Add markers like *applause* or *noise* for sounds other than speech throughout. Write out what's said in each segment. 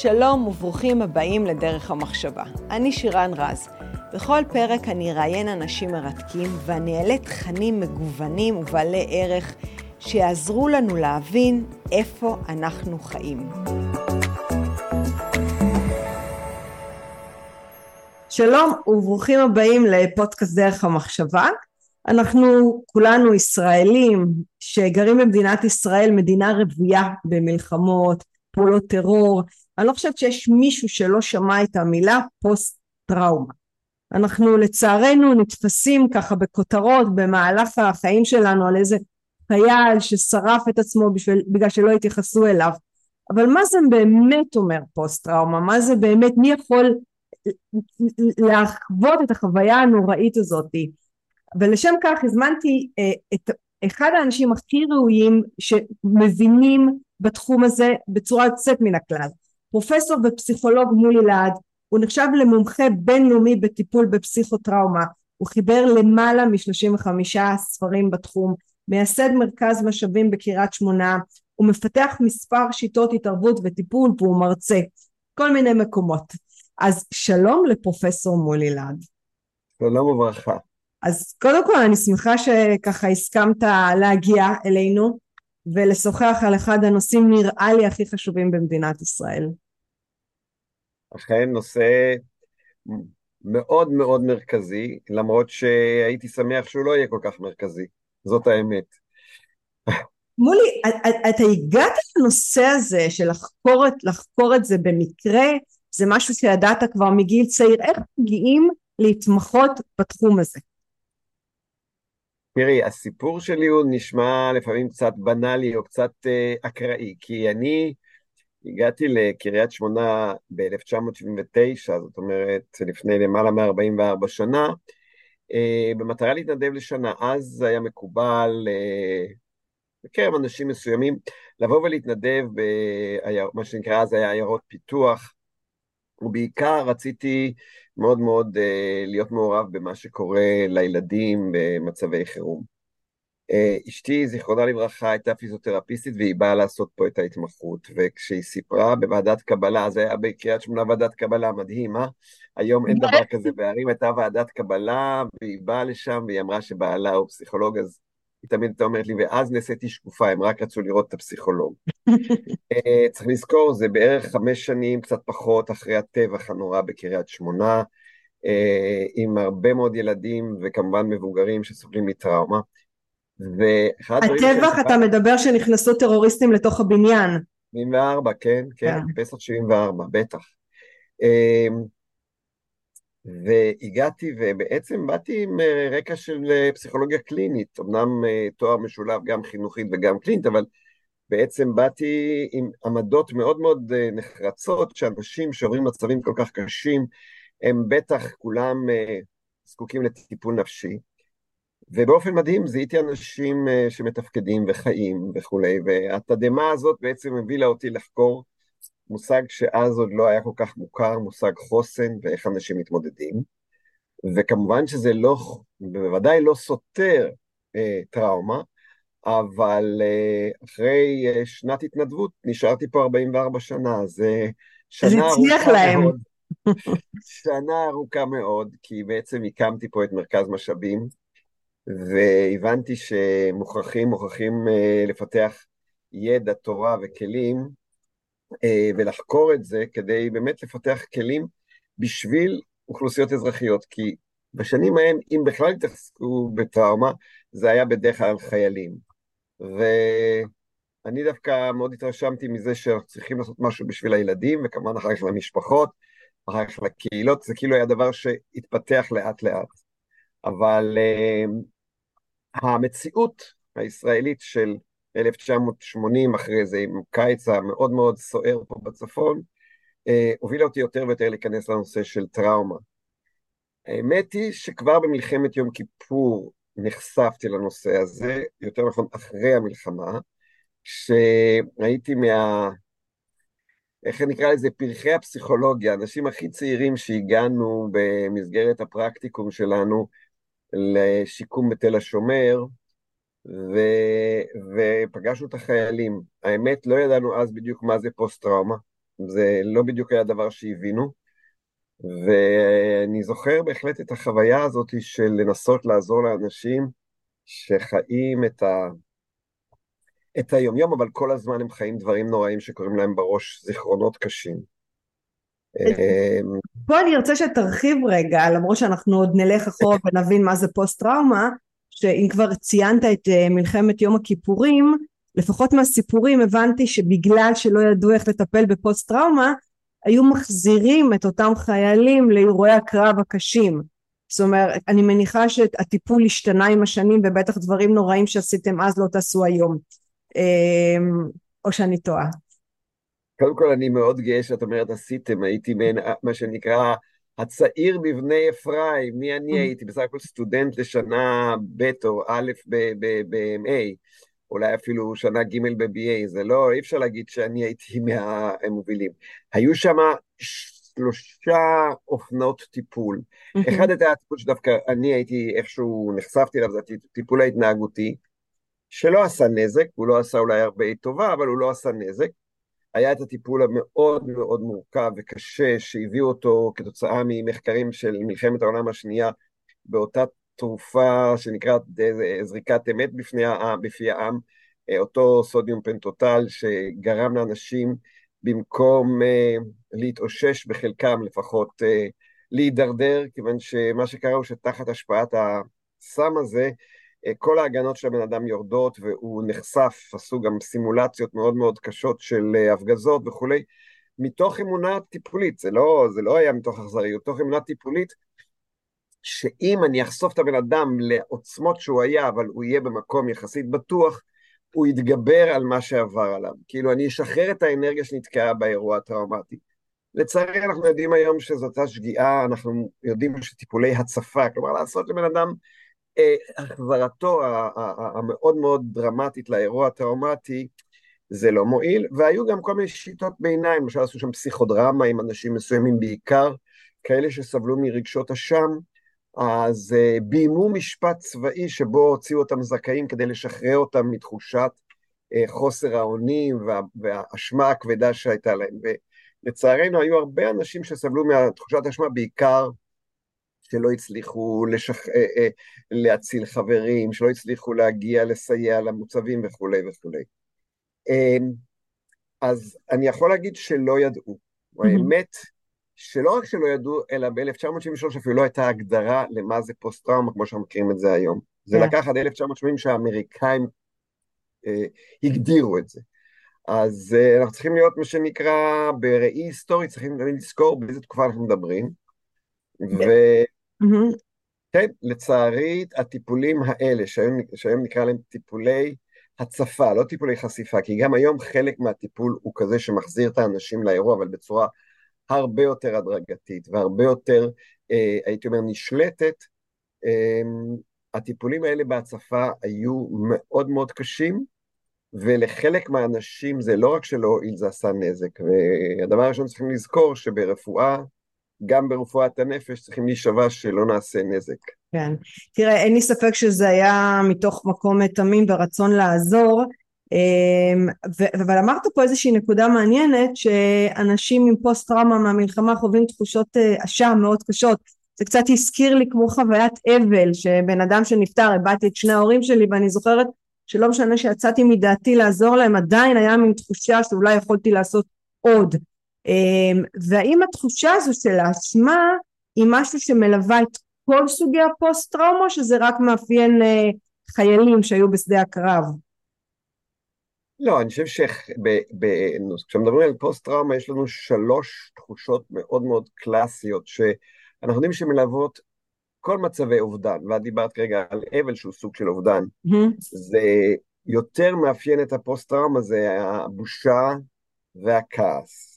שלום וברוכים הבאים לדרך המחשבה. אני שירן רז. בכל פרק אני אראיין אנשים מרתקים ואני אעלה תכנים מגוונים ובעלי ערך שיעזרו לנו להבין איפה אנחנו חיים. שלום וברוכים הבאים לפודקאסט דרך המחשבה. אנחנו כולנו ישראלים שגרים במדינת ישראל, מדינה רוויה במלחמות, פעולות טרור. אני לא חושבת שיש מישהו שלא שמע את המילה פוסט טראומה. אנחנו לצערנו נתפסים ככה בכותרות במהלך החיים שלנו על איזה חייל ששרף את עצמו בשביל, בגלל שלא התייחסו אליו. אבל מה זה באמת אומר פוסט טראומה? מה זה באמת, מי יכול לחוות את החוויה הנוראית הזאתי? ולשם כך הזמנתי אה, את אחד האנשים הכי ראויים שמבינים בתחום הזה בצורה יוצאת מן הכלל. פרופסור ופסיכולוג מולי להד, הוא נחשב למומחה בינלאומי בטיפול בפסיכוטראומה, הוא חיבר למעלה מ-35 ספרים בתחום, מייסד מרכז משאבים בקריית שמונה, הוא מפתח מספר שיטות התערבות וטיפול והוא מרצה, כל מיני מקומות. אז שלום לפרופסור מולי להד. שלום וברכה. אז קודם כל אני שמחה שככה הסכמת להגיע אלינו ולשוחח על אחד הנושאים נראה לי הכי חשובים במדינת ישראל. אכן נושא מאוד מאוד מרכזי, למרות שהייתי שמח שהוא לא יהיה כל כך מרכזי, זאת האמת. מולי, אתה הגעת לנושא הזה של לחקור, לחקור את זה במקרה, זה משהו שידעת כבר מגיל צעיר, איך מגיעים להתמחות בתחום הזה? תראי, הסיפור שלי הוא נשמע לפעמים קצת בנאלי או קצת uh, אקראי, כי אני הגעתי לקריית שמונה ב-1979, זאת אומרת לפני למעלה מ-44 שנה, uh, במטרה להתנדב לשנה. אז היה מקובל uh, בקרב אנשים מסוימים לבוא ולהתנדב במה שנקרא אז היה עיירות פיתוח, ובעיקר רציתי מאוד מאוד uh, להיות מעורב במה שקורה לילדים במצבי חירום. Uh, אשתי, זיכרונה לברכה, הייתה פיזיותרפיסטית והיא באה לעשות פה את ההתמחות, וכשהיא סיפרה בוועדת קבלה, זה היה בקריית שמונה ועדת קבלה, מדהים, אה? היום אין דבר כזה בערים, הייתה ועדת קבלה, והיא באה לשם והיא אמרה שבעלה הוא פסיכולוג, אז היא תמיד הייתה אומרת לי, ואז נעשיתי שקופה, הם רק רצו לראות את הפסיכולוג. uh, *laughs* צריך לזכור, זה בערך חמש שנים, קצת פחות, אחרי הטבח הנורא בקריית שמונה, uh, עם הרבה מאוד ילדים וכמובן מבוגרים שסובלים מטראומה. הטבח, אתה מדבר שנכנסו טרוריסטים לתוך הבניין. 74, כן, כן, כן. פסח 74, בטח. Uh, והגעתי ובעצם באתי עם אה, רקע של אה, פסיכולוגיה קלינית, אמנם אה, תואר משולב גם חינוכית וגם קלינית, אבל בעצם באתי עם עמדות מאוד מאוד נחרצות שאנשים שעוברים מצבים כל כך קשים, הם בטח כולם זקוקים לטיפול נפשי. ובאופן מדהים זיהיתי אנשים שמתפקדים וחיים וכולי, והתדהמה הזאת בעצם הבילה אותי לחקור מושג שאז עוד לא היה כל כך מוכר, מושג חוסן ואיך אנשים מתמודדים. וכמובן שזה לא, בוודאי לא סותר אה, טראומה, אבל אה, אחרי אה, שנת התנדבות נשארתי פה 44 שנה, אז אה, שנה ארוכה להם. מאוד. שנה ארוכה מאוד, כי בעצם הקמתי פה את מרכז משאבים, והבנתי שמוכרחים, מוכרחים אה, לפתח ידע, תורה וכלים אה, ולחקור את זה כדי באמת לפתח כלים בשביל אוכלוסיות אזרחיות, כי בשנים ההם, אם בכלל התעסקו בטראומה, זה היה בדרך כלל חיילים. ואני דווקא מאוד התרשמתי מזה שאנחנו צריכים לעשות משהו בשביל הילדים, וכמובן אחר כך למשפחות, אחר כך לקהילות, זה כאילו היה דבר שהתפתח לאט לאט. אבל uh, המציאות הישראלית של 1980 אחרי זה, עם קיץ המאוד מאוד סוער פה בצפון, אה, הובילה אותי יותר ויותר להיכנס לנושא של טראומה. האמת היא שכבר במלחמת יום כיפור נחשפתי לנושא הזה, יותר נכון אחרי המלחמה, שהייתי מה... איך נקרא לזה? פרחי הפסיכולוגיה, האנשים הכי צעירים שהגענו במסגרת הפרקטיקום שלנו לשיקום בתל השומר, ו... ופגשנו את החיילים. האמת, לא ידענו אז בדיוק מה זה פוסט-טראומה. זה לא בדיוק היה דבר שהבינו, ואני זוכר בהחלט את החוויה הזאת של לנסות לעזור לאנשים שחיים את, ה... את היומיום, אבל כל הזמן הם חיים דברים נוראים שקורים להם בראש, זיכרונות קשים. אמ, פה אני ארצה שתרחיב רגע, למרות שאנחנו עוד נלך אחורה *laughs* ונבין מה זה פוסט טראומה, שאם כבר ציינת את אה, מלחמת יום הכיפורים, לפחות מהסיפורים הבנתי שבגלל שלא ידעו איך לטפל בפוסט טראומה, היו מחזירים את אותם חיילים לאירועי הקרב הקשים. זאת אומרת, אני מניחה שהטיפול השתנה עם השנים ובטח דברים נוראים שעשיתם אז לא תעשו היום. אמ, או שאני טועה. קודם כל אני מאוד גאה שאת אומרת עשיתם, הייתי מעין מה שנקרא הצעיר בבני אפרים, מי אני mm. הייתי? בסך הכל סטודנט לשנה ב' או א' ב-MA, אולי אפילו שנה ג' ב-BA, זה לא, אי אפשר להגיד שאני הייתי *laughs* מהמובילים. היו שם שלושה אופנות טיפול. Mm-hmm. אחד הייתה הטיפול שדווקא אני הייתי איכשהו נחשפתי אליו, זה הטיפול ההתנהגותי, שלא עשה נזק, הוא לא עשה אולי הרבה טובה, אבל הוא לא עשה נזק. היה את הטיפול המאוד מאוד מורכב וקשה שהביאו אותו כתוצאה ממחקרים של מלחמת העולם השנייה באותה תרופה שנקראת זריקת אמת בפני העם, בפי העם, אותו סודיום פנטוטל שגרם לאנשים במקום uh, להתאושש בחלקם לפחות uh, להידרדר, כיוון שמה שקרה הוא שתחת השפעת הסם הזה אה, כל ההגנות של הבן אדם יורדות והוא נחשף, עשו גם סימולציות מאוד מאוד קשות של אה, הפגזות וכולי, מתוך אמונה טיפולית, זה לא, זה לא היה מתוך אכזריות, מתוך אמונה טיפולית, שאם אני אחשוף את הבן אדם לעוצמות שהוא היה, אבל הוא יהיה במקום יחסית בטוח, הוא יתגבר על מה שעבר עליו. כאילו, אני אשחרר את האנרגיה שנתקעה באירוע הטראומטי. לצערי אנחנו יודעים היום שזאת הייתה שגיאה, אנחנו יודעים שטיפולי הצפה, כלומר לעשות לבן אדם החזרתו המאוד מאוד דרמטית לאירוע הטראומטי, זה לא מועיל, והיו גם כל מיני שיטות ביניים, למשל עשו שם פסיכודרמה עם אנשים מסוימים בעיקר, כאלה שסבלו מרגשות אשם, אז uh, ביימו משפט צבאי שבו הוציאו אותם זכאים כדי לשחרר אותם מתחושת uh, חוסר האונים וה, והאשמה הכבדה שהייתה להם. ולצערנו היו הרבה אנשים שסבלו מתחושת אשמה, בעיקר שלא הצליחו לשח... אה, אה, להציל חברים, שלא הצליחו להגיע לסייע למוצבים וכולי וכולי. אמ, אז אני יכול להגיד שלא ידעו. האמת שלא רק שלא ידעו, אלא ב-1973 אפילו לא הייתה הגדרה למה זה פוסט-טראומה, כמו שאנחנו מכירים את זה היום. זה כן. לקח עד 1980 שהאמריקאים אה, הגדירו את זה. אז אה, אנחנו צריכים להיות, מה שנקרא, בראי היסטורי, צריכים לזכור באיזה תקופה אנחנו מדברים. ו... כן, לצערי, הטיפולים האלה, שהיום, שהיום נקרא להם טיפולי הצפה, לא טיפולי חשיפה, כי גם היום חלק מהטיפול הוא כזה שמחזיר את האנשים לאירוע, אבל בצורה הרבה יותר הדרגתית והרבה יותר, אה, הייתי אומר, נשלטת. אה, הטיפולים האלה בהצפה היו מאוד מאוד קשים, ולחלק מהאנשים זה לא רק שלא הועיל, זה עשה נזק. והדבר הראשון צריכים לזכור שברפואה גם ברפואת הנפש צריכים להישבע שלא נעשה נזק. כן, תראה אין לי ספק שזה היה מתוך מקום תמים ורצון לעזור אמ, אבל אמרת פה איזושהי נקודה מעניינת שאנשים עם פוסט טראומה מהמלחמה חווים תחושות אה, אשם מאוד קשות. זה קצת הזכיר לי כמו חוויית אבל שבן אדם שנפטר הבעתי את שני ההורים שלי ואני זוכרת שלא משנה שיצאתי מדעתי לעזור להם עדיין היה מין תחושה שאולי יכולתי לעשות עוד והאם התחושה הזו של האשמה היא משהו שמלווה את כל סוגי הפוסט טראומה שזה רק מאפיין אה, חיילים שהיו בשדה הקרב? לא, אני חושב שכשמדברים על פוסט טראומה יש לנו שלוש תחושות מאוד מאוד קלאסיות שאנחנו יודעים שמלוות כל מצבי אובדן, ואת דיברת כרגע על אבל שהוא סוג של אובדן, mm-hmm. זה יותר מאפיין את הפוסט טראומה, זה הבושה והכעס.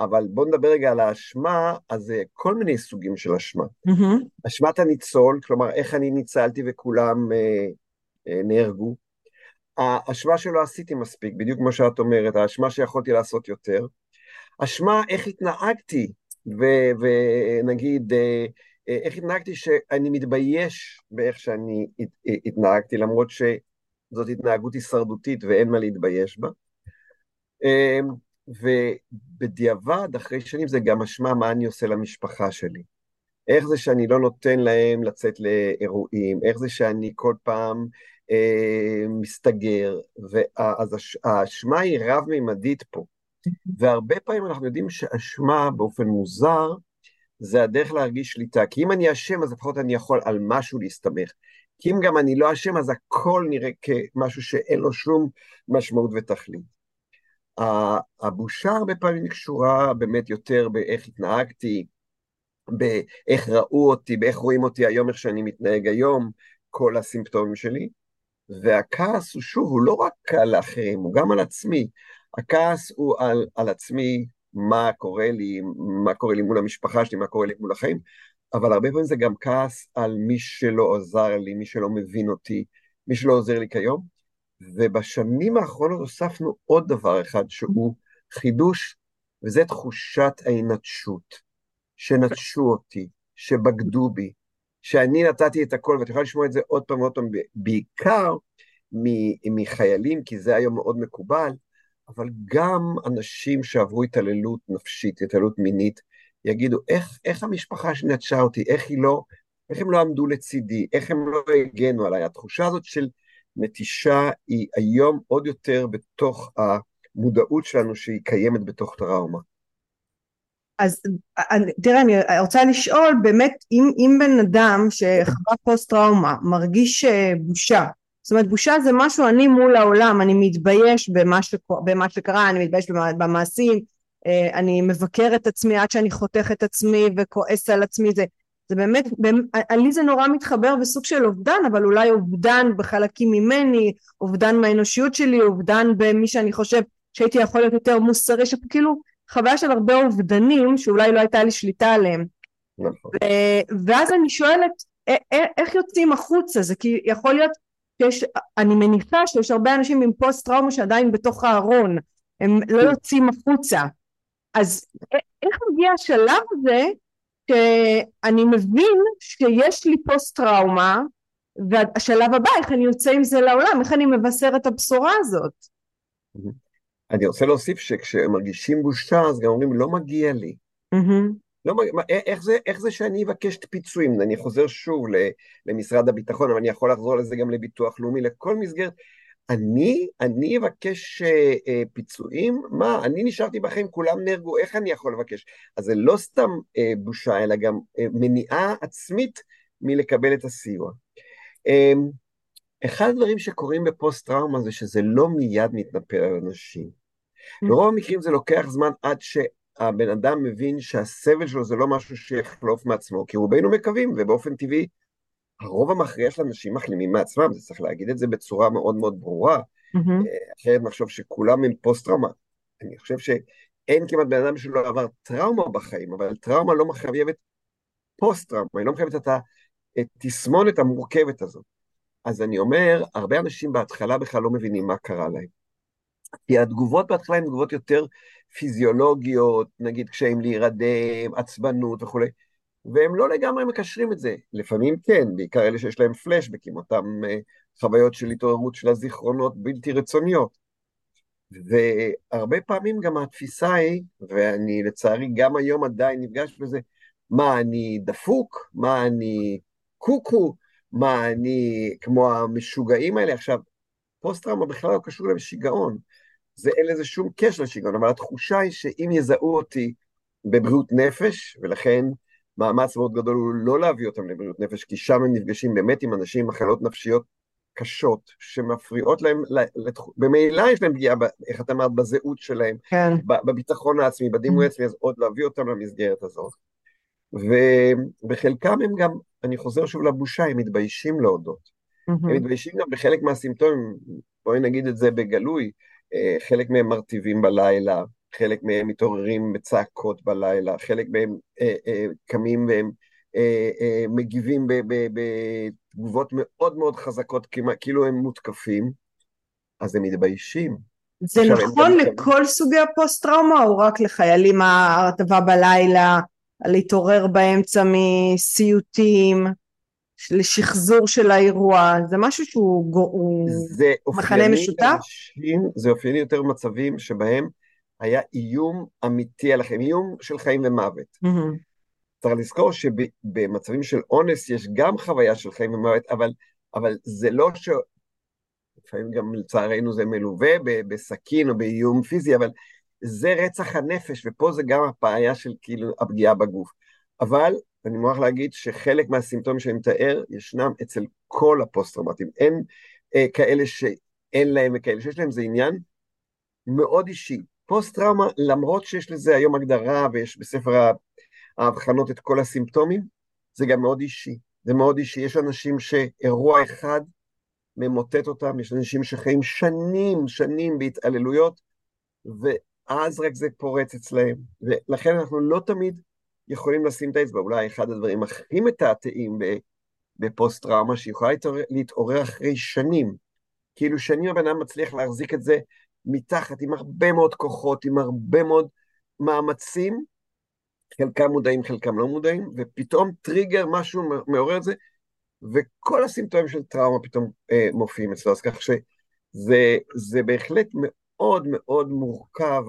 אבל בואו נדבר רגע על האשמה, אז זה כל מיני סוגים של אשמה. Mm-hmm. אשמת הניצול, כלומר איך אני ניצלתי וכולם אה, אה, נהרגו. האשמה שלא עשיתי מספיק, בדיוק כמו שאת אומרת, האשמה שיכולתי לעשות יותר. אשמה איך התנהגתי, ו- ונגיד, אה, אה, איך התנהגתי שאני מתבייש באיך שאני התנהגתי, למרות שזאת התנהגות הישרדותית ואין מה להתבייש בה. ובדיעבד, אחרי שנים, זה גם משמע מה אני עושה למשפחה שלי. איך זה שאני לא נותן להם לצאת לאירועים, איך זה שאני כל פעם אה, מסתגר, ואז האשמה היא רב-מימדית פה. והרבה פעמים אנחנו יודעים שאשמה באופן מוזר, זה הדרך להרגיש שליטה. כי אם אני אשם, אז לפחות אני יכול על משהו להסתמך. כי אם גם אני לא אשם, אז הכל נראה כמשהו שאין לו שום משמעות ותכלית. הבושה הרבה פעמים קשורה באמת יותר באיך התנהגתי, באיך ראו אותי, באיך רואים אותי היום, איך שאני מתנהג היום, כל הסימפטומים שלי. והכעס הוא שוב, הוא לא רק על האחרים, הוא גם על עצמי. הכעס הוא על, על עצמי, מה קורה לי, מה קורה לי מול המשפחה שלי, מה קורה לי מול החיים, אבל הרבה פעמים זה גם כעס על מי שלא עזר לי, מי שלא מבין אותי, מי שלא עוזר לי כיום. ובשנים האחרונות הוספנו עוד דבר אחד שהוא חידוש, וזה תחושת ההינטשות, שנטשו אותי, שבגדו בי, שאני נתתי את הכל, ואת יכולה לשמוע את זה עוד פעם ועוד פעם, בעיקר מחיילים, כי זה היום מאוד מקובל, אבל גם אנשים שעברו התעללות נפשית, התעללות מינית, יגידו, איך, איך המשפחה שנטשה אותי, איך היא לא, איך הם לא עמדו לצידי, איך הם לא הגנו עליי. התחושה הזאת של נטישה היא היום עוד יותר בתוך המודעות שלנו שהיא קיימת בתוך טראומה. אז תראה, אני רוצה לשאול באמת, אם, אם בן אדם שחווה פוסט טראומה מרגיש אה, בושה, זאת אומרת בושה זה משהו אני מול העולם, אני מתבייש במה, ש, במה שקרה, אני מתבייש במעשים, אה, אני מבקר את עצמי עד שאני חותך את עצמי וכועס על עצמי, זה, זה באמת, לי זה נורא מתחבר בסוג של אובדן, אבל אולי אובדן בחלקים ממני, אובדן מהאנושיות שלי, אובדן במי שאני חושב שהייתי יכול להיות יותר מוסרי, שכאילו חוויה של הרבה אובדנים שאולי לא הייתה לי שליטה עליהם. נכון. ואז אני שואלת, איך יוצאים החוצה? זה כי יכול להיות שיש, אני מניחה שיש הרבה אנשים עם פוסט טראומה שעדיין בתוך הארון, הם לא יוצאים החוצה. אז איך מגיע השלב הזה שאני מבין שיש לי פוסט טראומה והשלב הבא איך אני יוצא עם זה לעולם איך אני מבשר את הבשורה הזאת. אני רוצה להוסיף שכשהם מרגישים בושה אז גם אומרים לא מגיע לי. לא, איך, זה, איך זה שאני אבקש פיצויים? אני חוזר שוב למשרד הביטחון, אבל אני יכול לחזור לזה גם לביטוח לאומי, לכל מסגרת. אני, אני אבקש אה, אה, פיצויים? מה, אני נשארתי בחיים, כולם נהרגו, איך אני יכול לבקש? אז זה לא סתם אה, בושה, אלא גם אה, מניעה עצמית מלקבל את הסיוע. אה, אחד הדברים שקורים בפוסט-טראומה זה שזה לא מיד מתנפל על אנשים. Mm. ברוב המקרים זה לוקח זמן עד שהבן אדם מבין שהסבל שלו זה לא משהו שיחלוף מעצמו, כי רובנו מקווים, ובאופן טבעי הרוב המכריע של אנשים מחלימים מעצמם, זה צריך להגיד את זה בצורה מאוד מאוד ברורה, mm-hmm. אחרת נחשוב שכולם עם פוסט-טראומה. אני חושב שאין כמעט בן אדם שלא עבר טראומה בחיים, אבל טראומה לא מחייבת פוסט-טראומה, היא לא מחייבת את התסמונת המורכבת הזאת. אז אני אומר, הרבה אנשים בהתחלה בכלל לא מבינים מה קרה להם. כי התגובות בהתחלה הן תגובות יותר פיזיולוגיות, נגיד קשיים להירדם, עצבנות וכולי. והם לא לגמרי מקשרים את זה. לפעמים כן, בעיקר אלה שיש להם פלשבקים, אותם uh, חוויות של התעוררות של הזיכרונות בלתי רצוניות. והרבה פעמים גם התפיסה היא, ואני לצערי גם היום עדיין נפגש בזה, מה, אני דפוק? מה, אני קוקו? מה, אני כמו המשוגעים האלה? עכשיו, פוסט-טראומה בכלל לא קשור לשיגעון. זה אין לזה שום קשר לשיגעון, אבל התחושה היא שאם יזהו אותי בבריאות נפש, ולכן מאמץ מאוד גדול הוא לא להביא אותם לבריאות נפש, כי שם הם נפגשים באמת עם אנשים עם מחלות נפשיות קשות, שמפריעות להם, במילא יש להם פגיעה, איך את אמרת, בזהות שלהם, כן. בביטחון העצמי, בדימוי העצמי, אז עוד להביא אותם למסגרת הזאת. ובחלקם הם גם, אני חוזר שוב לבושה, הם מתביישים להודות. הם מתביישים גם בחלק מהסימפטומים, בואי נגיד את זה בגלוי, אה, חלק מהם מרטיבים בלילה, חלק מהם מתעוררים בצעקות בלילה, חלק מהם אה, אה, קמים והם אה, אה, מגיבים בתגובות מאוד מאוד חזקות, כאילו הם מותקפים, אז הם מתביישים. זה נכון לכל סוגי הפוסט-טראומה או רק לחיילים ההרטבה בלילה, להתעורר באמצע מסיוטים, לשחזור של האירוע, זה משהו שהוא זה מחנה משותף? אנשים, זה אופייני יותר במצבים שבהם היה איום אמיתי עליכם, איום של חיים ומוות. מהמם. צריך לזכור שבמצבים של אונס יש גם חוויה של חיים ומוות, אבל, אבל זה לא ש... לפעמים גם לצערנו זה מלווה בסכין או באיום פיזי, אבל זה רצח הנפש, ופה זה גם הבעיה של כאילו הפגיעה בגוף. אבל אני מוכרח להגיד שחלק מהסימפטומים שאני מתאר ישנם אצל כל הפוסט-טראומטיים. אין אה, כאלה שאין להם וכאלה שיש להם, זה עניין מאוד אישי. פוסט-טראומה, למרות שיש לזה היום הגדרה ויש בספר האבחנות את כל הסימפטומים, זה גם מאוד אישי. זה מאוד אישי. יש אנשים שאירוע אחד ממוטט אותם, יש אנשים שחיים שנים, שנים בהתעללויות, ואז רק זה פורץ אצלהם. ולכן אנחנו לא תמיד יכולים לשים את האצבע. אולי אחד הדברים הכי מתעתעים בפוסט-טראומה, שיכולה להתעורר, אחרי שנים. כאילו שנים הבן אדם מצליח להחזיק את זה מתחת, עם הרבה מאוד כוחות, עם הרבה מאוד מאמצים, חלקם מודעים, חלקם לא מודעים, ופתאום טריגר, משהו מעורר את זה, וכל הסימפטומים של טראומה פתאום אה, מופיעים אצלו, אז כך שזה בהחלט מאוד מאוד מורכב,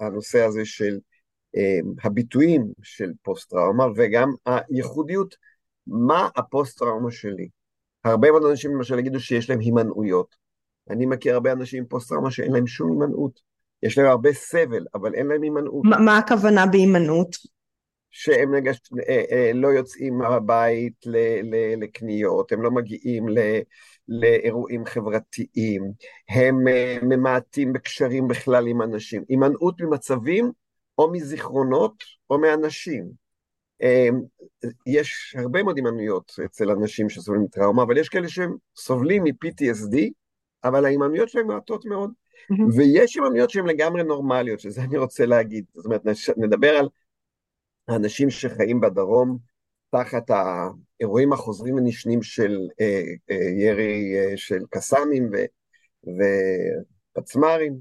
הנושא הזה של אה, הביטויים של פוסט-טראומה, וגם הייחודיות, מה הפוסט-טראומה שלי. הרבה מאוד אנשים למשל יגידו שיש להם הימנעויות. אני מכיר הרבה אנשים עם פוסט-טראומה שאין להם שום הימנעות. יש להם הרבה סבל, אבל אין להם הימנעות. מה, מה הכוונה בהימנעות? שהם נגש, אה, אה, לא יוצאים מהבית ל, ל, לקניות, הם לא מגיעים ל, לאירועים חברתיים, הם אה, ממעטים בקשרים בכלל עם אנשים. הימנעות ממצבים או מזיכרונות או מאנשים. יש הרבה מאוד הימנעויות אצל אנשים שסובלים מטראומה, אבל יש כאלה שהם סובלים מ-PTSD, אבל ההימנעויות שלהם מעטות מאוד. ויש הימנעויות שהן לגמרי נורמליות, שזה אני רוצה להגיד. זאת אומרת, נדבר על האנשים שחיים בדרום תחת האירועים החוזרים ונשנים של אה, אה, ירי אה, של קסאמים ופצמ"רים.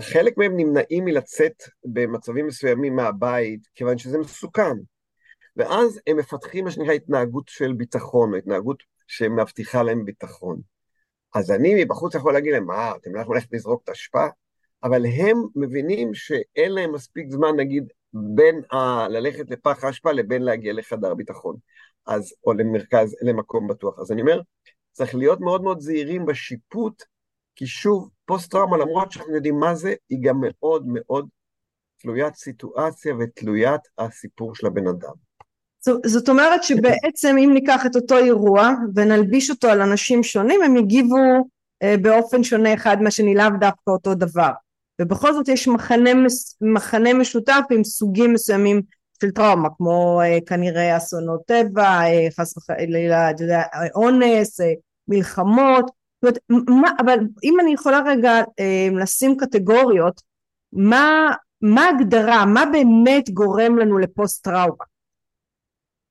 חלק מהם נמנעים מלצאת במצבים מסוימים מהבית, כיוון שזה מסוכן. ואז הם מפתחים מה שנקרא התנהגות של ביטחון, או התנהגות שמבטיחה להם ביטחון. אז אני מבחוץ יכול להגיד להם, מה, אתם לא יכולים לזרוק את האשפה? אבל הם מבינים שאין להם מספיק זמן, נגיד, בין ה... ללכת לפח האשפה לבין להגיע לחדר ביטחון, אז, או למרכז, למקום בטוח. אז אני אומר, צריך להיות מאוד מאוד זהירים בשיפוט, כי שוב, פוסט-טראומה, למרות שאנחנו יודעים מה זה, היא גם מאוד מאוד תלוית סיטואציה ותלוית הסיפור של הבן אדם. זאת אומרת שבעצם אם ניקח את אותו אירוע ונלביש אותו על אנשים שונים, הם יגיבו אה, באופן שונה אחד מהשני, לאו דווקא אותו דבר. ובכל זאת יש מחנה, מחנה משותף עם סוגים מסוימים של טראומה כמו אה, כנראה אסונות טבע, אה, חס וחלילה, אונס, מלחמות, זאת אומרת, מה, אבל אם אני יכולה רגע לשים קטגוריות, מה, מה ההגדרה, מה באמת גורם לנו לפוסט טראומה?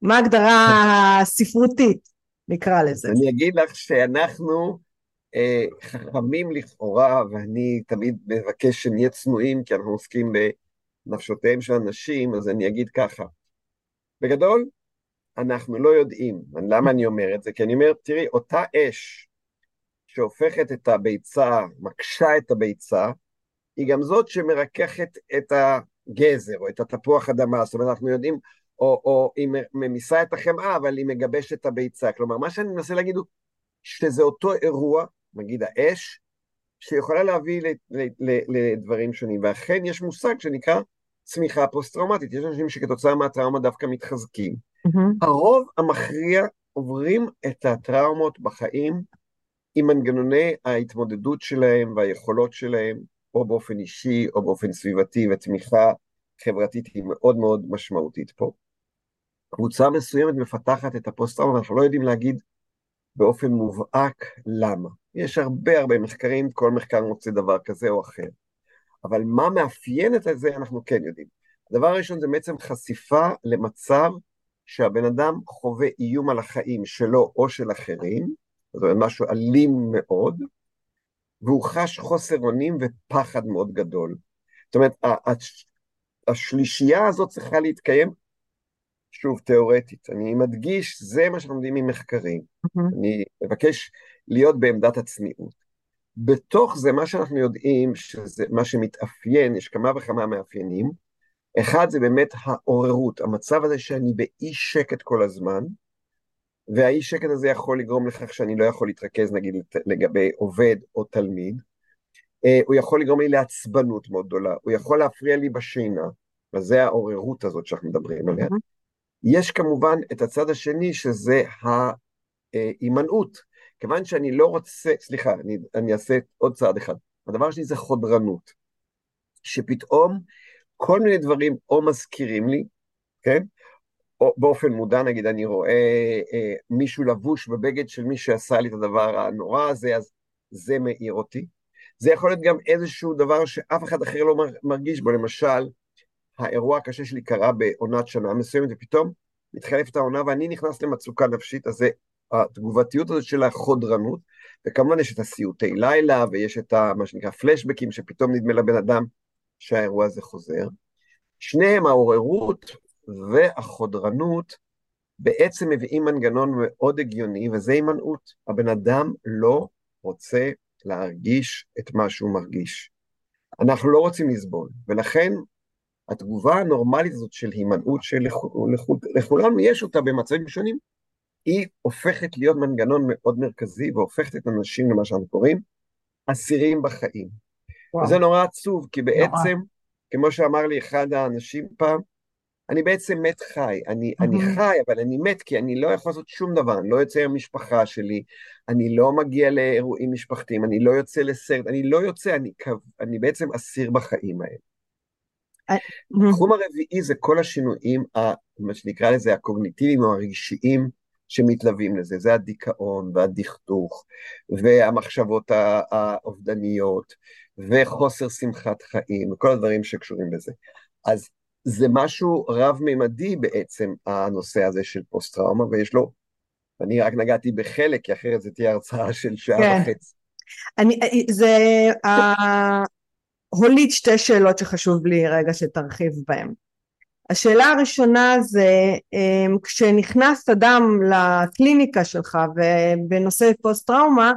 מה ההגדרה הספרותית, נקרא לזה? אני אגיד לך שאנחנו אה, חכמים לכאורה, ואני תמיד מבקש שנהיה צנועים, כי אנחנו עוסקים בנפשותיהם של אנשים, אז אני אגיד ככה. בגדול, אנחנו לא יודעים. למה אני אומר את זה? כי אני אומר, תראי, אותה אש שהופכת את הביצה, מקשה את הביצה, היא גם זאת שמרככת את הגזר או את התפוח אדמה. זאת אומרת, אנחנו יודעים, או, או היא ממיסה את החמאה, אבל היא מגבשת את הביצה. כלומר, מה שאני מנסה להגיד הוא שזה אותו אירוע, נגיד האש, שיכולה להביא לדברים שונים. ואכן יש מושג שנקרא צמיחה פוסט-טראומטית. יש אנשים שכתוצאה מהטראומה דווקא מתחזקים. Mm-hmm. הרוב המכריע עוברים את הטראומות בחיים עם מנגנוני ההתמודדות שלהם והיכולות שלהם, או באופן אישי או באופן סביבתי, ותמיכה חברתית היא מאוד מאוד משמעותית פה. קבוצה מסוימת מפתחת את הפוסט-טראומה, אנחנו לא יודעים להגיד באופן מובהק למה. יש הרבה הרבה מחקרים, כל מחקר מוצא דבר כזה או אחר. אבל מה מאפיין את זה אנחנו כן יודעים. הדבר הראשון זה בעצם חשיפה למצב שהבן אדם חווה איום על החיים שלו או של אחרים, זאת אומרת משהו אלים מאוד, והוא חש חוסר אונים ופחד מאוד גדול. זאת אומרת, השלישייה הזאת צריכה להתקיים שוב, תיאורטית. אני מדגיש, זה מה שאנחנו יודעים ממחקרים. Mm-hmm. אני מבקש להיות בעמדת הצניעות. בתוך זה, מה שאנחנו יודעים, שזה מה שמתאפיין, יש כמה וכמה מאפיינים. אחד זה באמת העוררות, המצב הזה שאני באי שקט כל הזמן, והאי שקט הזה יכול לגרום לכך שאני לא יכול להתרכז נגיד לגבי עובד או תלמיד. אה, הוא יכול לגרום לי לעצבנות מאוד גדולה, הוא יכול להפריע לי בשינה, וזה העוררות הזאת שאנחנו מדברים עליה. יש כמובן את הצד השני שזה ההימנעות, כיוון שאני לא רוצה, סליחה, אני, אני אעשה עוד צעד אחד. הדבר השני זה חודרנות, שפתאום כל מיני דברים או מזכירים לי, כן? או באופן מודע, נגיד, אני רואה אה, מישהו לבוש בבגד של מי שעשה לי את הדבר הנורא הזה, אז זה מעיר אותי. זה יכול להיות גם איזשהו דבר שאף אחד אחר לא מרגיש בו, למשל, האירוע הקשה שלי קרה בעונת שנה מסוימת, ופתאום מתחלפת העונה ואני נכנס למצוקה נפשית, אז זה התגובתיות הזאת של החודרנות, וכמובן יש את הסיוטי לילה, ויש את ה, מה שנקרא פלשבקים, שפתאום נדמה לבן אדם שהאירוע הזה חוזר. שניהם, העוררות והחודרנות, בעצם מביאים מנגנון מאוד הגיוני, וזה הימנעות. הבן אדם לא רוצה להרגיש את מה שהוא מרגיש. אנחנו לא רוצים לסבול, ולכן התגובה הנורמלית הזאת של הימנעות שלכולנו יש אותה במצבים שונים, היא הופכת להיות מנגנון מאוד מרכזי והופכת את האנשים למה שאנחנו קוראים אסירים בחיים. וואו. וזה נורא עצוב, כי בעצם, נורא. כמו שאמר לי אחד האנשים פעם, אני בעצם מת חי, אני, mm-hmm. אני חי, אבל אני מת כי אני לא יכול לעשות שום דבר, אני לא יוצא עם המשפחה שלי, אני לא מגיע לאירועים משפחתיים, אני לא יוצא לסרט, אני לא יוצא, אני, אני בעצם אסיר בחיים האלה. התחום הרביעי זה כל השינויים, מה שנקרא לזה, הקוגניטיביים או הרגשיים שמתלווים לזה, זה הדיכאון והדכדוך והמחשבות האובדניות וחוסר שמחת חיים וכל הדברים שקשורים בזה. אז זה משהו רב-ממדי בעצם, הנושא הזה של פוסט-טראומה, ויש לו, אני רק נגעתי בחלק, כי אחרת זה תהיה הרצאה של שעה כן. וחצי. אני, זה uh, הוליד שתי שאלות שחשוב לי רגע שתרחיב בהן. השאלה הראשונה זה um, כשנכנס אדם לקליניקה שלך ובנושא פוסט טראומה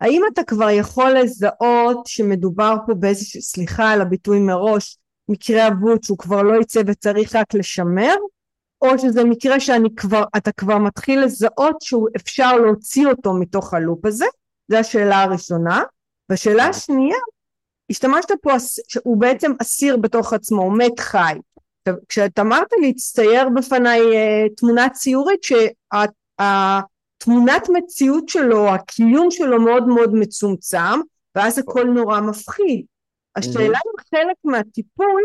האם אתה כבר יכול לזהות שמדובר פה באיזושהי סליחה על הביטוי מראש מקרה אבוד שהוא כבר לא יצא וצריך רק לשמר? או שזה מקרה שאתה כבר מתחיל לזהות שאפשר להוציא אותו מתוך הלופ הזה? זו השאלה הראשונה. והשאלה השנייה השתמשת פה שהוא בעצם אסיר בתוך עצמו הוא מת חי. כשאת אמרת להצטייר בפניי uh, תמונה ציורית שהתמונת מציאות שלו הקיום שלו מאוד מאוד מצומצם ואז הכל נורא מפחיד. השאלה אם חלק מהטיפול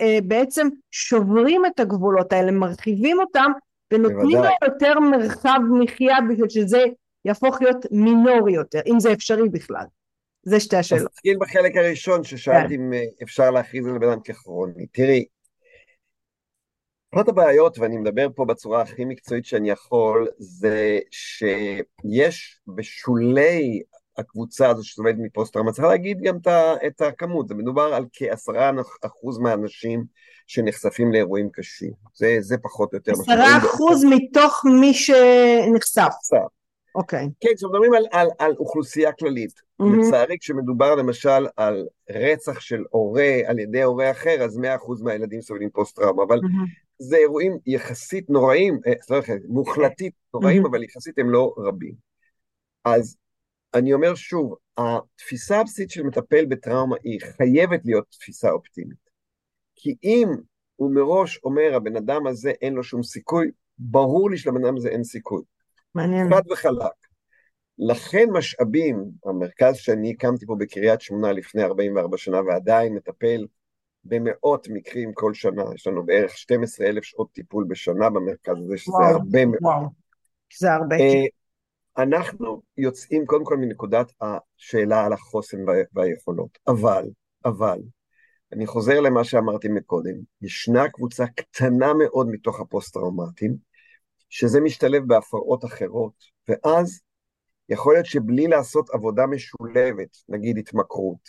אה, בעצם שוברים את הגבולות האלה, מרחיבים אותם ונותנים לו יותר מרחב מחיה בשביל שזה יהפוך להיות מינורי יותר, אם זה אפשרי בכלל. זה שתי השאלות. אז נתחיל בחלק הראשון ששאלת כן. אם אה, אפשר להכריז על בן אדם ככרוני. תראי, אחת הבעיות, ואני מדבר פה בצורה הכי מקצועית שאני יכול, זה שיש בשולי הקבוצה הזו שסובלת מפוסט-טראומה, צריך להגיד גם את הכמות, זה מדובר על כעשרה אחוז מהאנשים שנחשפים לאירועים קשים, זה, זה פחות או יותר. עשרה אחוז מתוך מי שנחשף. אוקיי. כן, כשמדברים על, על, על אוכלוסייה כללית, mm-hmm. לצערי כשמדובר למשל על רצח של הורה על ידי הורה אחר, אז מאה אחוז מהילדים סובלים פוסט-טראומה, אבל mm-hmm. זה אירועים יחסית נוראים, סליחה, אה, מוחלטית נוראים, mm-hmm. אבל יחסית הם לא רבים. אז אני אומר שוב, התפיסה הבסיסית של מטפל בטראומה היא חייבת להיות תפיסה אופטימית. כי אם הוא מראש אומר, הבן אדם הזה אין לו שום סיכוי, ברור לי שלבן אדם הזה אין סיכוי. מעניין. חד וחלק. לכן משאבים, המרכז שאני הקמתי פה בקריית שמונה לפני 44 שנה ועדיין מטפל במאות מקרים כל שנה, יש לנו בערך 12 אלף שעות טיפול בשנה במרכז הזה, שזה וואו, הרבה מאוד. וואו, זה הרבה. אה, אנחנו יוצאים קודם כל מנקודת השאלה על החוסן והיכולות, אבל, אבל, אני חוזר למה שאמרתי מקודם, ישנה קבוצה קטנה מאוד מתוך הפוסט-טראומטיים, שזה משתלב בהפרעות אחרות, ואז יכול להיות שבלי לעשות עבודה משולבת, נגיד התמכרות,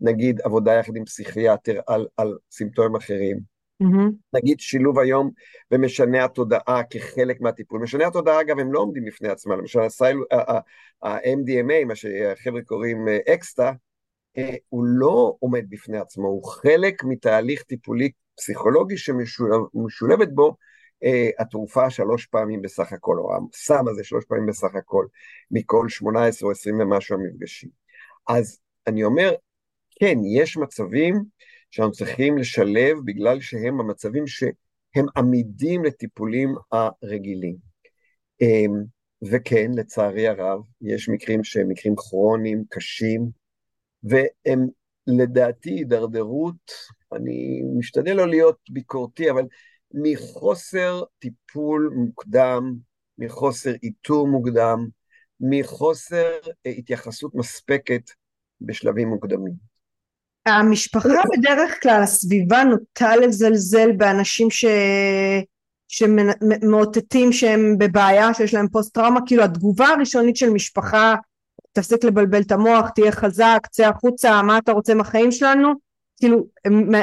נגיד עבודה יחד עם פסיכיאטר על, על סימפטומים אחרים, Mm-hmm. נגיד שילוב היום במשנה התודעה כחלק מהטיפול. משנה התודעה, אגב, הם לא עומדים בפני עצמם, למשל ה-MDMA, מה שהחבר'ה קוראים אקסטה, אה, הוא לא עומד בפני עצמו, הוא חלק מתהליך טיפולי פסיכולוגי שמשולבת בו אה, התרופה שלוש פעמים בסך הכל, או הסם הזה שלוש פעמים בסך הכל, מכל 18 או 20 ומשהו המפגשים. אז אני אומר, כן, יש מצבים שאנחנו צריכים לשלב בגלל שהם המצבים שהם עמידים לטיפולים הרגילים. אמ, וכן, לצערי הרב, יש מקרים שהם מקרים כרוניים, קשים, והם לדעתי הידרדרות, אני משתדל לא להיות ביקורתי, אבל מחוסר טיפול מוקדם, מחוסר איתור מוקדם, מחוסר אה, התייחסות מספקת בשלבים מוקדמים. המשפחה בדרך כלל, הסביבה נוטה לזלזל באנשים ש... שמאותתים שהם בבעיה, שיש להם פוסט טראומה, כאילו התגובה הראשונית של משפחה, תפסיק לבלבל את המוח, תהיה חזק, צא החוצה, מה אתה רוצה מהחיים שלנו? כאילו,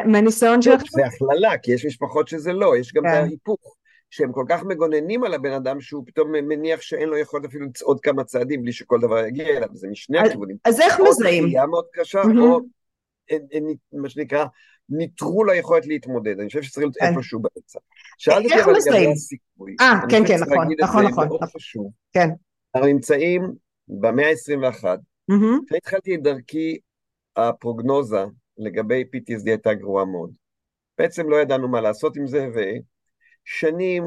מהניסיון לא, שלכם? זה הכללה, כי יש משפחות שזה לא, יש גם כן. ההיפוך. שהם כל כך מגוננים על הבן אדם שהוא פתאום מניח שאין לו יכולת אפילו לצעוד כמה צעדים בלי שכל דבר יגיע אליו, זה משני הכיוונים. אז איך מזהים? דחייה מאוד קשה, או מה שנקרא, ניטרו ליכולת להתמודד, אני חושב שצריך להיות כן. איפשהו באמצע. שאלת אותי אבל לגבי הסיכוי. אה, כן, כן, נכון, נכון, נכון. נכון. כן. אנחנו נמצאים במאה ה-21, כשהתחלתי את דרכי, הפרוגנוזה לגבי PTSD הייתה גרועה מאוד. בעצם לא ידענו מה לעשות עם זה, ושנים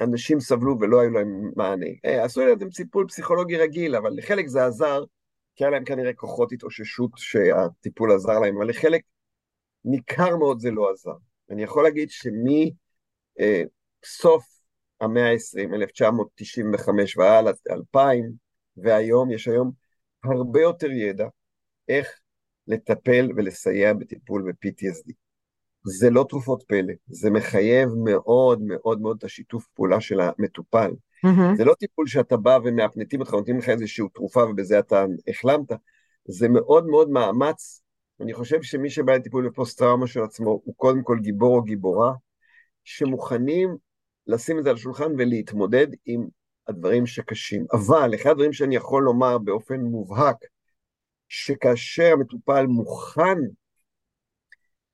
אנשים סבלו ולא היו להם מענה. אה, עשו להם טיפול פסיכולוגי רגיל, אבל לחלק זה עזר, כי היה להם כנראה כוחות התאוששות שהטיפול עזר להם, אבל לחלק ניכר מאוד זה לא עזר. אני יכול להגיד שמסוף אה, המאה ה-20, 1995 והלאה, 2000, והיום, יש היום הרבה יותר ידע איך לטפל ולסייע בטיפול ב-PTSD. זה לא תרופות פלא, זה מחייב מאוד מאוד מאוד את השיתוף פעולה של המטופל. Mm-hmm. זה לא טיפול שאתה בא ומאפנטים אותך, נותנים לך איזושהי תרופה ובזה אתה החלמת, זה מאוד מאוד מאמץ. אני חושב שמי שבא לטיפול בפוסט-טראומה של עצמו הוא קודם כל גיבור או גיבורה, שמוכנים לשים את זה על השולחן ולהתמודד עם הדברים שקשים. אבל אחד הדברים שאני יכול לומר באופן מובהק, שכאשר המטופל מוכן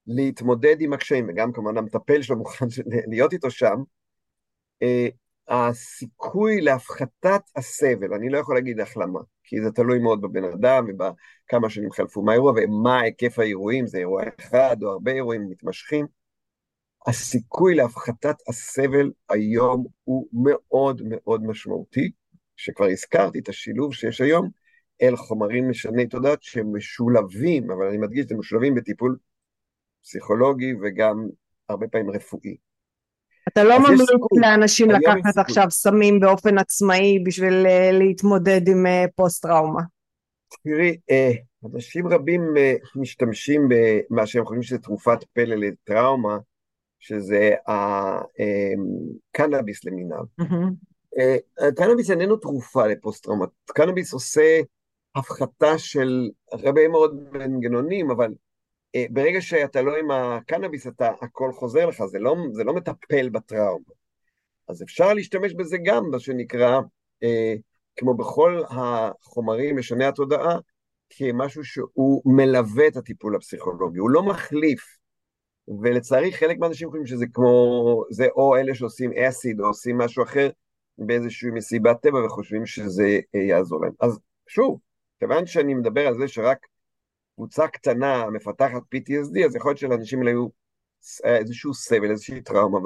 להתמודד עם הקשיים, וגם כמובן המטפל שלו מוכן *laughs* להיות איתו שם, אה, הסיכוי להפחתת הסבל, אני לא יכול להגיד החלמה, כי זה תלוי מאוד בבן אדם ובכמה שנים חלפו מהאירוע ומה היקף האירועים, זה אירוע אחד או הרבה אירועים מתמשכים, הסיכוי להפחתת הסבל היום הוא מאוד מאוד משמעותי, שכבר הזכרתי את השילוב שיש היום אל חומרים משני תודעת שמשולבים, אבל אני מדגיש, הם משולבים בטיפול פסיכולוגי וגם הרבה פעמים רפואי. אתה לא ממליץ לאנשים לקחת עכשיו סמים באופן עצמאי בשביל uh, להתמודד עם uh, פוסט-טראומה. תראי, uh, אנשים רבים משתמשים במה שהם חושבים שזה תרופת פלא לטראומה, שזה הקנאביס למיניו. הקנאביס איננו תרופה לפוסט-טראומה, קנאביס עושה הפחתה של הרבה מאוד מנגנונים, אבל אה, ברגע שאתה לא עם הקנאביס, אתה, הכל חוזר לך, זה לא, זה לא מטפל בטראומה. אז אפשר להשתמש בזה גם, מה שנקרא, אה, כמו בכל החומרים משני התודעה, כמשהו שהוא מלווה את הטיפול הפסיכולוגי, הוא לא מחליף. ולצערי חלק מהאנשים חושבים שזה כמו, זה או אלה שעושים אסיד או עושים משהו אחר באיזושהי מסיבת טבע וחושבים שזה אה, יעזור להם. אז שוב, כיוון שאני מדבר על זה שרק קבוצה קטנה מפתחת PTSD, אז יכול להיות שלאנשים האלה היו איזשהו סבל, איזושהי טראומה,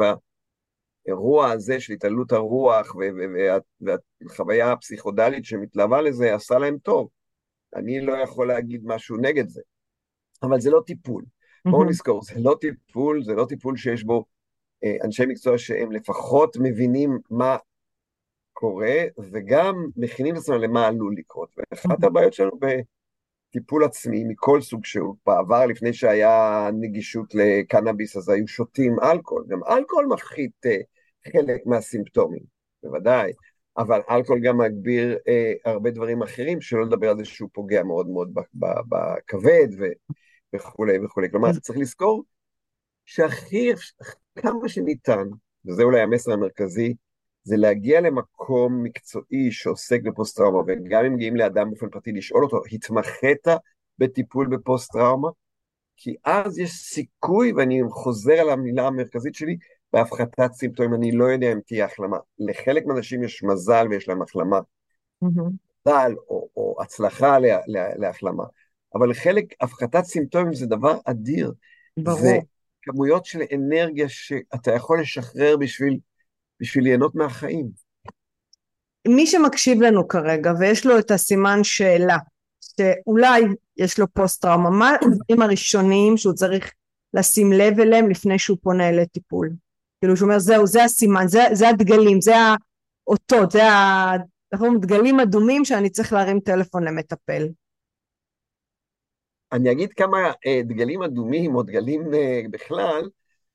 והאירוע הזה של התעללות הרוח והחוויה הפסיכודלית שמתלווה לזה עשה להם טוב. אני לא יכול להגיד משהו נגד זה, אבל זה לא טיפול. בואו נזכור, זה לא טיפול, זה לא טיפול שיש בו אה, אנשי מקצוע שהם לפחות מבינים מה קורה, וגם מכינים את עצמם למה עלול לקרות. ואחת הבעיות שלנו בטיפול עצמי, מכל סוג שהוא, בעבר, לפני שהיה נגישות לקנאביס, אז היו שותים אלכוהול. גם אלכוהול מפחית אה, חלק מהסימפטומים, בוודאי, אבל אלכוהול גם מגביר אה, הרבה דברים אחרים, שלא לדבר על זה שהוא פוגע מאוד מאוד בכבד וכולי וכולי. כלומר, צריך לזכור שהכי, כמה שניתן, וזה אולי המסר המרכזי, זה להגיע למקום מקצועי שעוסק בפוסט-טראומה, וגם אם מגיעים לאדם באופן פרטי, לשאול אותו, התמחית בטיפול בפוסט-טראומה? כי אז יש סיכוי, ואני חוזר על המילה המרכזית שלי, בהפחתת סימפטומים, אני לא יודע אם תהיה החלמה. לחלק מהאנשים יש מזל ויש להם החלמה. מזל או, או הצלחה לה, לה, להחלמה. אבל לחלק, הפחתת סימפטומים זה דבר אדיר. ברור. זה כמויות של אנרגיה שאתה יכול לשחרר בשביל, בשביל ליהנות מהחיים. מי שמקשיב לנו כרגע ויש לו את הסימן שאלה, שאולי יש לו פוסט-טראומה, מה הדברים הראשונים שהוא צריך לשים לב אליהם לפני שהוא פונה לטיפול? כאילו שהוא אומר זהו זה הסימן זה, זה הדגלים זה האותות זה ה... אנחנו אומרים דגלים אדומים שאני צריך להרים טלפון למטפל. אני אגיד כמה אה, דגלים אדומים או דגלים אה, בכלל,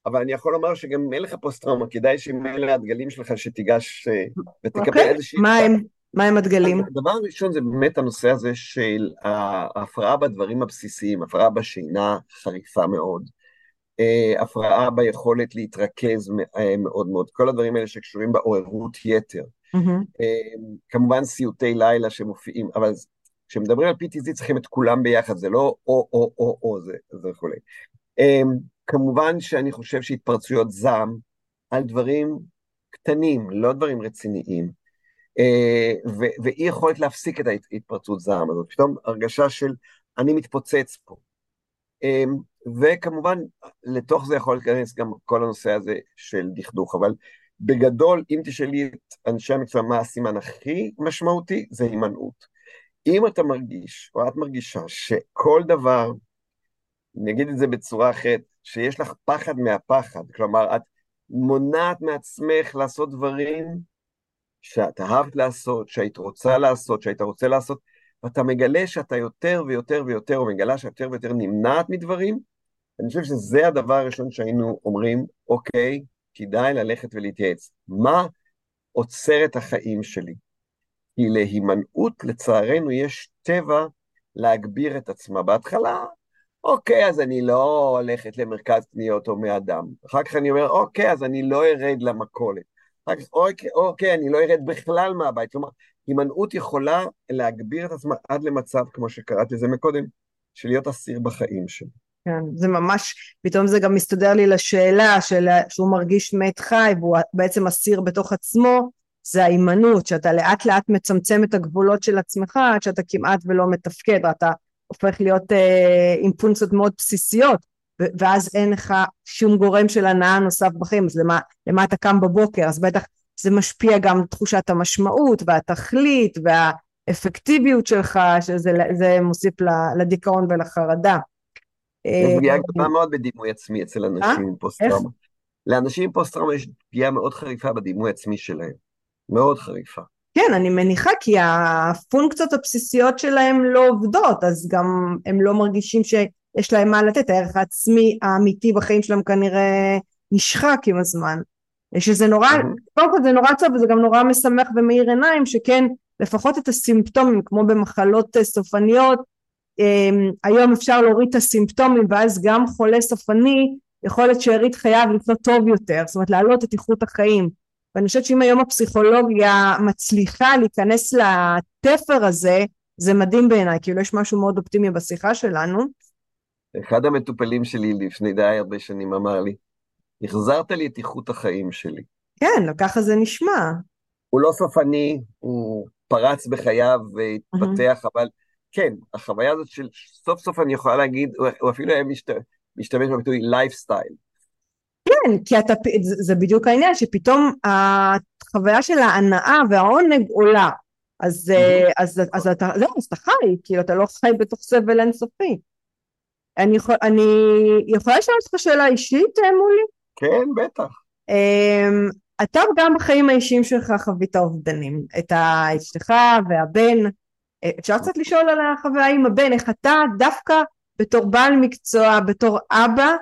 אבל אני יכול לומר שגם אין לך פוסט טראומה, כדאי שאם אלה הדגלים שלך שתיגש אה, ותקבל okay. אוקיי. איזושהי... מה הם? מה הם הדגלים? הדבר הראשון זה באמת הנושא הזה של ההפרעה בדברים הבסיסיים, הפרעה בשינה חריפה מאוד. אה, הפרעה ביכולת להתרכז אה, מאוד מאוד, כל הדברים האלה שקשורים בעוררות יתר. Mm-hmm. כמובן סיוטי לילה שמופיעים, אבל כשמדברים על PTZ צריכים את כולם ביחד, זה לא או או או או זה, זה וכולי. כמובן שאני חושב שהתפרצויות זעם על דברים קטנים, לא דברים רציניים, ואי יכולת להפסיק את ההתפרצות זעם הזאת, פתאום הרגשה של אני מתפוצץ פה. וכמובן, לתוך זה יכול להיכנס גם כל הנושא הזה של דכדוך, אבל בגדול, אם תשאלי את אנשי המקצוע מה הסימן הכי משמעותי, זה הימנעות. אם אתה מרגיש, או את מרגישה, שכל דבר, נגיד את זה בצורה אחרת, שיש לך פחד מהפחד, כלומר, את מונעת מעצמך לעשות דברים שאת אהבת לעשות, שהיית רוצה לעשות, שהיית רוצה לעשות, ואתה מגלה שאתה יותר ויותר ויותר, או מגלה שיותר ויותר נמנעת מדברים, אני חושב שזה הדבר הראשון שהיינו אומרים, אוקיי, כדאי ללכת ולהתייעץ. מה עוצר את החיים שלי? כי להימנעות, לצערנו, יש טבע להגביר את עצמה. בהתחלה, אוקיי, אז אני לא הולכת למרכז קניות או מאדם. אחר כך אני אומר, אוקיי, אז אני לא ארד למכולת. אחר כך, אוקיי, אוקיי, אני לא ארד בכלל מהבית. כלומר, הימנעות יכולה להגביר את עצמה עד למצב, כמו שקראתי לזה מקודם, של להיות אסיר בחיים שלי. כן, זה ממש, פתאום זה גם מסתדר לי לשאלה של, שהוא מרגיש מת חי והוא בעצם אסיר בתוך עצמו, זה ההימנעות, שאתה לאט לאט מצמצם את הגבולות של עצמך עד שאתה כמעט ולא מתפקד, ואתה הופך להיות אה, עם פונקציות מאוד בסיסיות, ואז אין לך שום גורם של הנאה נוסף בחיים, אז למה, למה אתה קם בבוקר, אז בטח זה משפיע גם תחושת המשמעות והתכלית והאפקטיביות שלך, שזה מוסיף לדיכאון ולחרדה. יש פגיעה גדולה מאוד בדימוי עצמי אצל אה? אנשים עם פוסט-טראומה. לאנשים עם פוסט-טראומה יש פגיעה מאוד חריפה בדימוי עצמי שלהם. מאוד חריפה. כן, אני מניחה כי הפונקציות הבסיסיות שלהם לא עובדות, אז גם הם לא מרגישים שיש להם מה לתת, הערך העצמי האמיתי בחיים שלהם כנראה נשחק עם הזמן. שזה נורא, קודם כל זה נורא טוב וזה גם נורא משמח ומאיר עיניים שכן לפחות את הסימפטומים כמו במחלות סופניות אמ, היום אפשר להוריד את הסימפטומים ואז גם חולה סופני יכול להיות שארית חייו לחיות טוב יותר, זאת אומרת להעלות את איכות החיים ואני חושבת שאם היום הפסיכולוגיה מצליחה להיכנס לתפר הזה זה מדהים בעיניי, כאילו יש משהו מאוד אופטימי בשיחה שלנו. אחד המטופלים שלי לפני די הרבה שנים אמר לי, החזרת לי את איכות החיים שלי. כן, ככה זה נשמע. הוא לא סופני, הוא פרץ בחייו והתפתח, mm-hmm. אבל כן, החוויה הזאת של סוף סוף אני יכולה להגיד, הוא אפילו היה משתמש בביטוי לייפסטייל. כן, כי אתה, זה בדיוק העניין, שפתאום החוויה של ההנאה והעונג עולה. אז, mm-hmm. אז, אז, אתה, זהו, אז אתה חי, כאילו אתה לא חי בתוך סבל אינסופי. אני, יכול, אני יכולה לשאול אותך שאלה אישית אה, מולי? כן, בטח. Um, אתה גם בחיים האישיים שלך חווית אובדנים, את אשתך והבן, אפשר קצת לשאול על החוויה עם הבן, איך אתה דווקא בתור בעל מקצוע, בתור אבא,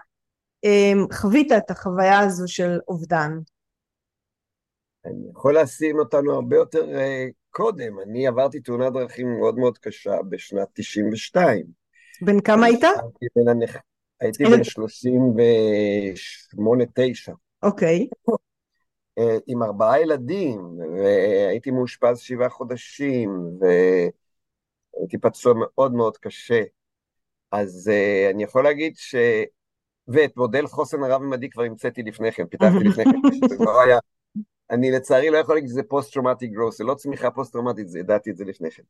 חווית את החוויה הזו של אובדן? אני יכול לשים אותנו הרבה יותר uh, קודם. אני עברתי תאונת דרכים מאוד מאוד קשה בשנת 92. בן כמה היית? בן הנכ... הייתי בן 38-9. אוקיי. אה, עם ארבעה ילדים, והייתי מאושפז שבעה חודשים, והייתי פצוע מאוד מאוד קשה. אז uh, אני יכול להגיד ש... ואת מודל חוסן הרב-ממדי כבר המצאתי לפני כן, פיתחתי לפני כן, זה לא היה... אני לצערי לא יכול להגיד שזה פוסט-טראומטי גרוס, זה לא צמיחה פוסט-טראומטית, ידעתי את זה לפני כן.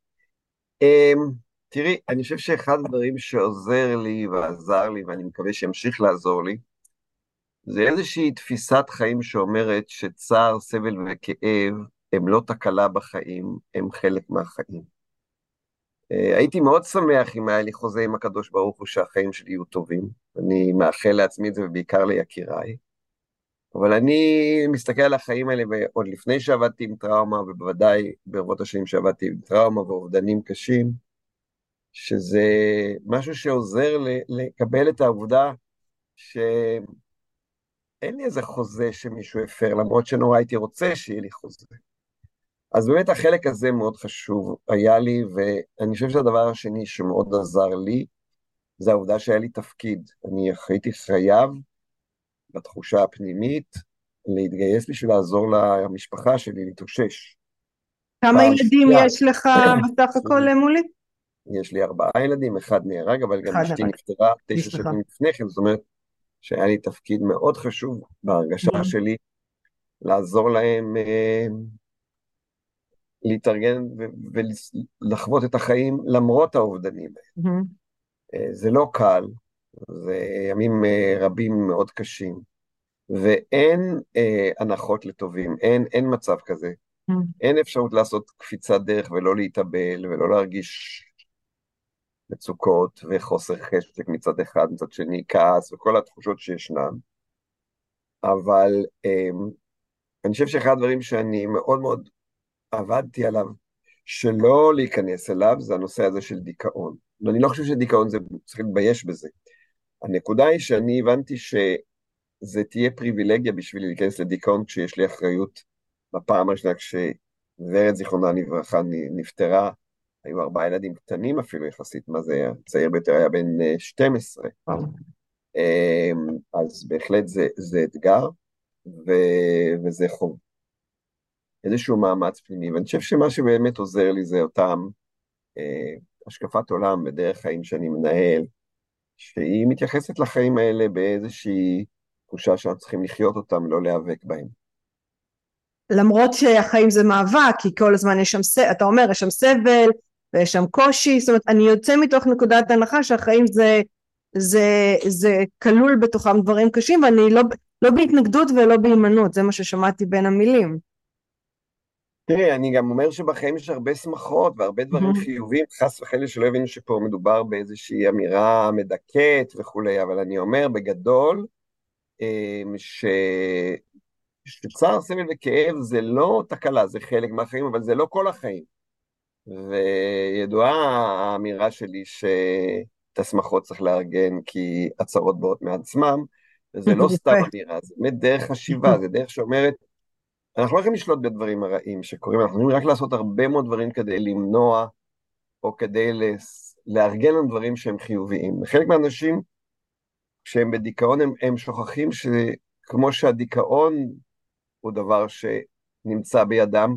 Um, תראי, אני חושב שאחד הדברים שעוזר לי ועזר לי, ואני מקווה שימשיך לעזור לי, זה איזושהי תפיסת חיים שאומרת שצער, סבל וכאב הם לא תקלה בחיים, הם חלק מהחיים. אה, הייתי מאוד שמח אם היה לי חוזה עם הקדוש ברוך הוא שהחיים שלי יהיו טובים. אני מאחל לעצמי את זה ובעיקר ליקיריי. אבל אני מסתכל על החיים האלה, ועוד לפני שעבדתי עם טראומה, ובוודאי ברבות השנים שעבדתי עם טראומה ואובדנים קשים, שזה משהו שעוזר לקבל את העובדה שאין לי איזה חוזה שמישהו הפר, למרות שנורא הייתי רוצה שיהיה לי חוזה. אז באמת החלק הזה מאוד חשוב היה לי, ואני חושב שהדבר השני שמאוד עזר לי, זה העובדה שהיה לי תפקיד. אני הייתי חייב, בתחושה הפנימית, להתגייס בשביל לעזור למשפחה שלי להתאושש. כמה ילדים יש לך בסך *laughs* הכל מולי? יש לי ארבעה ילדים, אחד נהרג, אבל גם אשתי נפטרה תשע שנים לפני כן, זאת אומרת שהיה לי תפקיד מאוד חשוב בהרגשה שלי לעזור להם אה, להתארגן ולחוות את החיים למרות האובדנים האלה. Mm-hmm. זה לא קל, זה ימים אה, רבים מאוד קשים, ואין אה, הנחות לטובים, אין, אין מצב כזה. Mm-hmm. אין אפשרות לעשות קפיצת דרך ולא להתאבל ולא להרגיש מצוקות וחוסר חשק מצד אחד, מצד שני כעס וכל התחושות שישנן. אבל אה, אני חושב שאחד הדברים שאני מאוד מאוד עבדתי עליו, שלא להיכנס אליו, זה הנושא הזה של דיכאון. ואני לא חושב שדיכאון זה, צריך להתבייש בזה. הנקודה היא שאני הבנתי שזה תהיה פריבילגיה בשבילי להיכנס לדיכאון כשיש לי אחריות בפעם הראשונה כשוורד זיכרונה לברכה נפטרה, היו ארבעה ילדים קטנים אפילו יחסית, מה זה, הצעיר ביותר היה בן 12. אה, אמ, אז בהחלט זה, זה אתגר, ו, וזה חוב, איזשהו מאמץ פנימי, ואני חושב שמה שבאמת עוזר לי זה אותם אה, השקפת עולם ודרך חיים שאני מנהל, שהיא מתייחסת לחיים האלה באיזושהי תחושה שאנחנו צריכים לחיות אותם, לא להיאבק בהם. למרות שהחיים זה מאבק, כי כל הזמן יש שם, אתה אומר, יש שם סבל, ויש שם קושי, זאת אומרת, אני יוצא מתוך נקודת הנחה שהחיים זה, זה, זה כלול בתוכם דברים קשים, ואני לא, לא בהתנגדות ולא בהימנעות, זה מה ששמעתי בין המילים. תראי, אני גם אומר שבחיים יש הרבה שמחות והרבה דברים mm-hmm. חיובים, חס וחלילה שלא הבינו שפה מדובר באיזושהי אמירה מדכאת וכולי, אבל אני אומר בגדול, אמ, ש... שצער, סבל וכאב זה לא תקלה, זה חלק מהחיים, אבל זה לא כל החיים. וידועה האמירה שלי שאת השמחות צריך לארגן כי הצרות באות מעצמם, וזה לא *laughs* סתם אמירה, זה באמת דרך חשיבה, זה דרך שאומרת, אנחנו לא יכולים לשלוט בדברים הרעים שקורים, אנחנו יכולים רק לעשות הרבה מאוד דברים כדי למנוע, או כדי לארגן לנו דברים שהם חיוביים. וחלק מהאנשים, כשהם בדיכאון, הם, הם שוכחים שכמו שהדיכאון הוא דבר שנמצא בידם,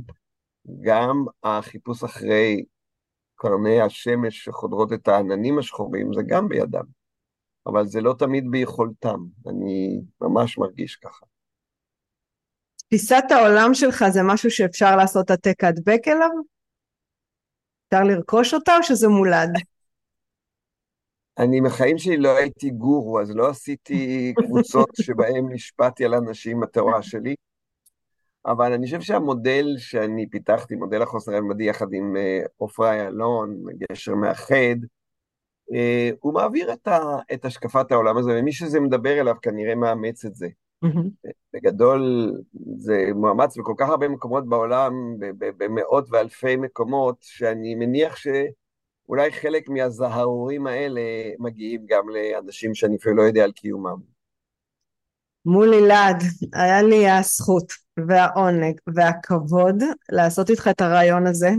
גם החיפוש אחרי קרני השמש שחודרות את העננים השחורים, זה גם בידם. אבל זה לא תמיד ביכולתם, אני ממש מרגיש ככה. תפיסת העולם שלך זה משהו שאפשר לעשות העתק הדבק אליו? אפשר לרכוש אותה או שזה מולד? אני בחיים שלי לא הייתי גורו, אז לא עשיתי קבוצות *laughs* שבהן נשפטתי על אנשים בתורה שלי, אבל אני חושב שהמודל שאני פיתחתי, מודל החוסר המדי יחד עם אה, עופרה איילון, גשר מאחד, אה, הוא מעביר את, ה, את השקפת העולם הזה, ומי שזה מדבר אליו כנראה מאמץ את זה. בגדול זה מאמץ בכל כך הרבה מקומות בעולם, במאות ואלפי מקומות, שאני מניח שאולי חלק מהזהרורים האלה מגיעים גם לאנשים שאני אפילו לא יודע על קיומם. מולי אלעד, היה לי הזכות והעונג והכבוד לעשות איתך את הרעיון הזה,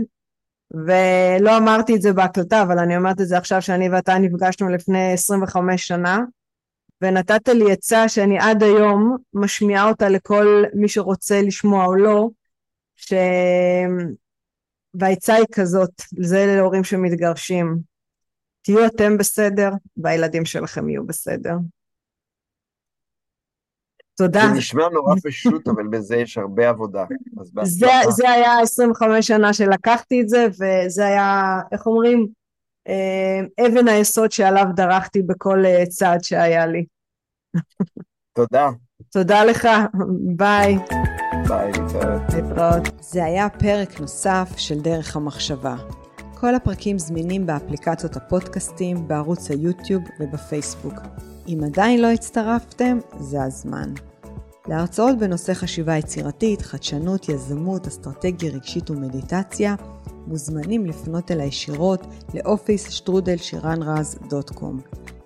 ולא אמרתי את זה בהקלטה, אבל אני אומרת את זה עכשיו שאני ואתה נפגשנו לפני 25 שנה, ונתת לי עצה שאני עד היום משמיעה אותה לכל מי שרוצה לשמוע או לא, ש... והעצה היא כזאת, זה להורים שמתגרשים, תהיו אתם בסדר והילדים שלכם יהיו בסדר. תודה. זה נשמע נורא פשוט, אבל בזה יש הרבה עבודה. זה, זה היה 25 שנה שלקחתי את זה, וזה היה, איך אומרים, אבן היסוד שעליו דרכתי בכל אה, צעד שהיה לי. תודה. תודה לך, ביי. ביי. להתראות. זה היה פרק נוסף של דרך המחשבה. כל הפרקים זמינים באפליקציות הפודקאסטים, בערוץ היוטיוב ובפייסבוק. אם עדיין לא הצטרפתם, זה הזמן. להרצאות בנושא חשיבה יצירתית, חדשנות, יזמות, אסטרטגיה רגשית ומדיטציה, מוזמנים לפנות אליי ישירות קום.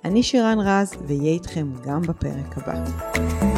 אני שירן רז, ואהיה איתכם גם בפרק הבא.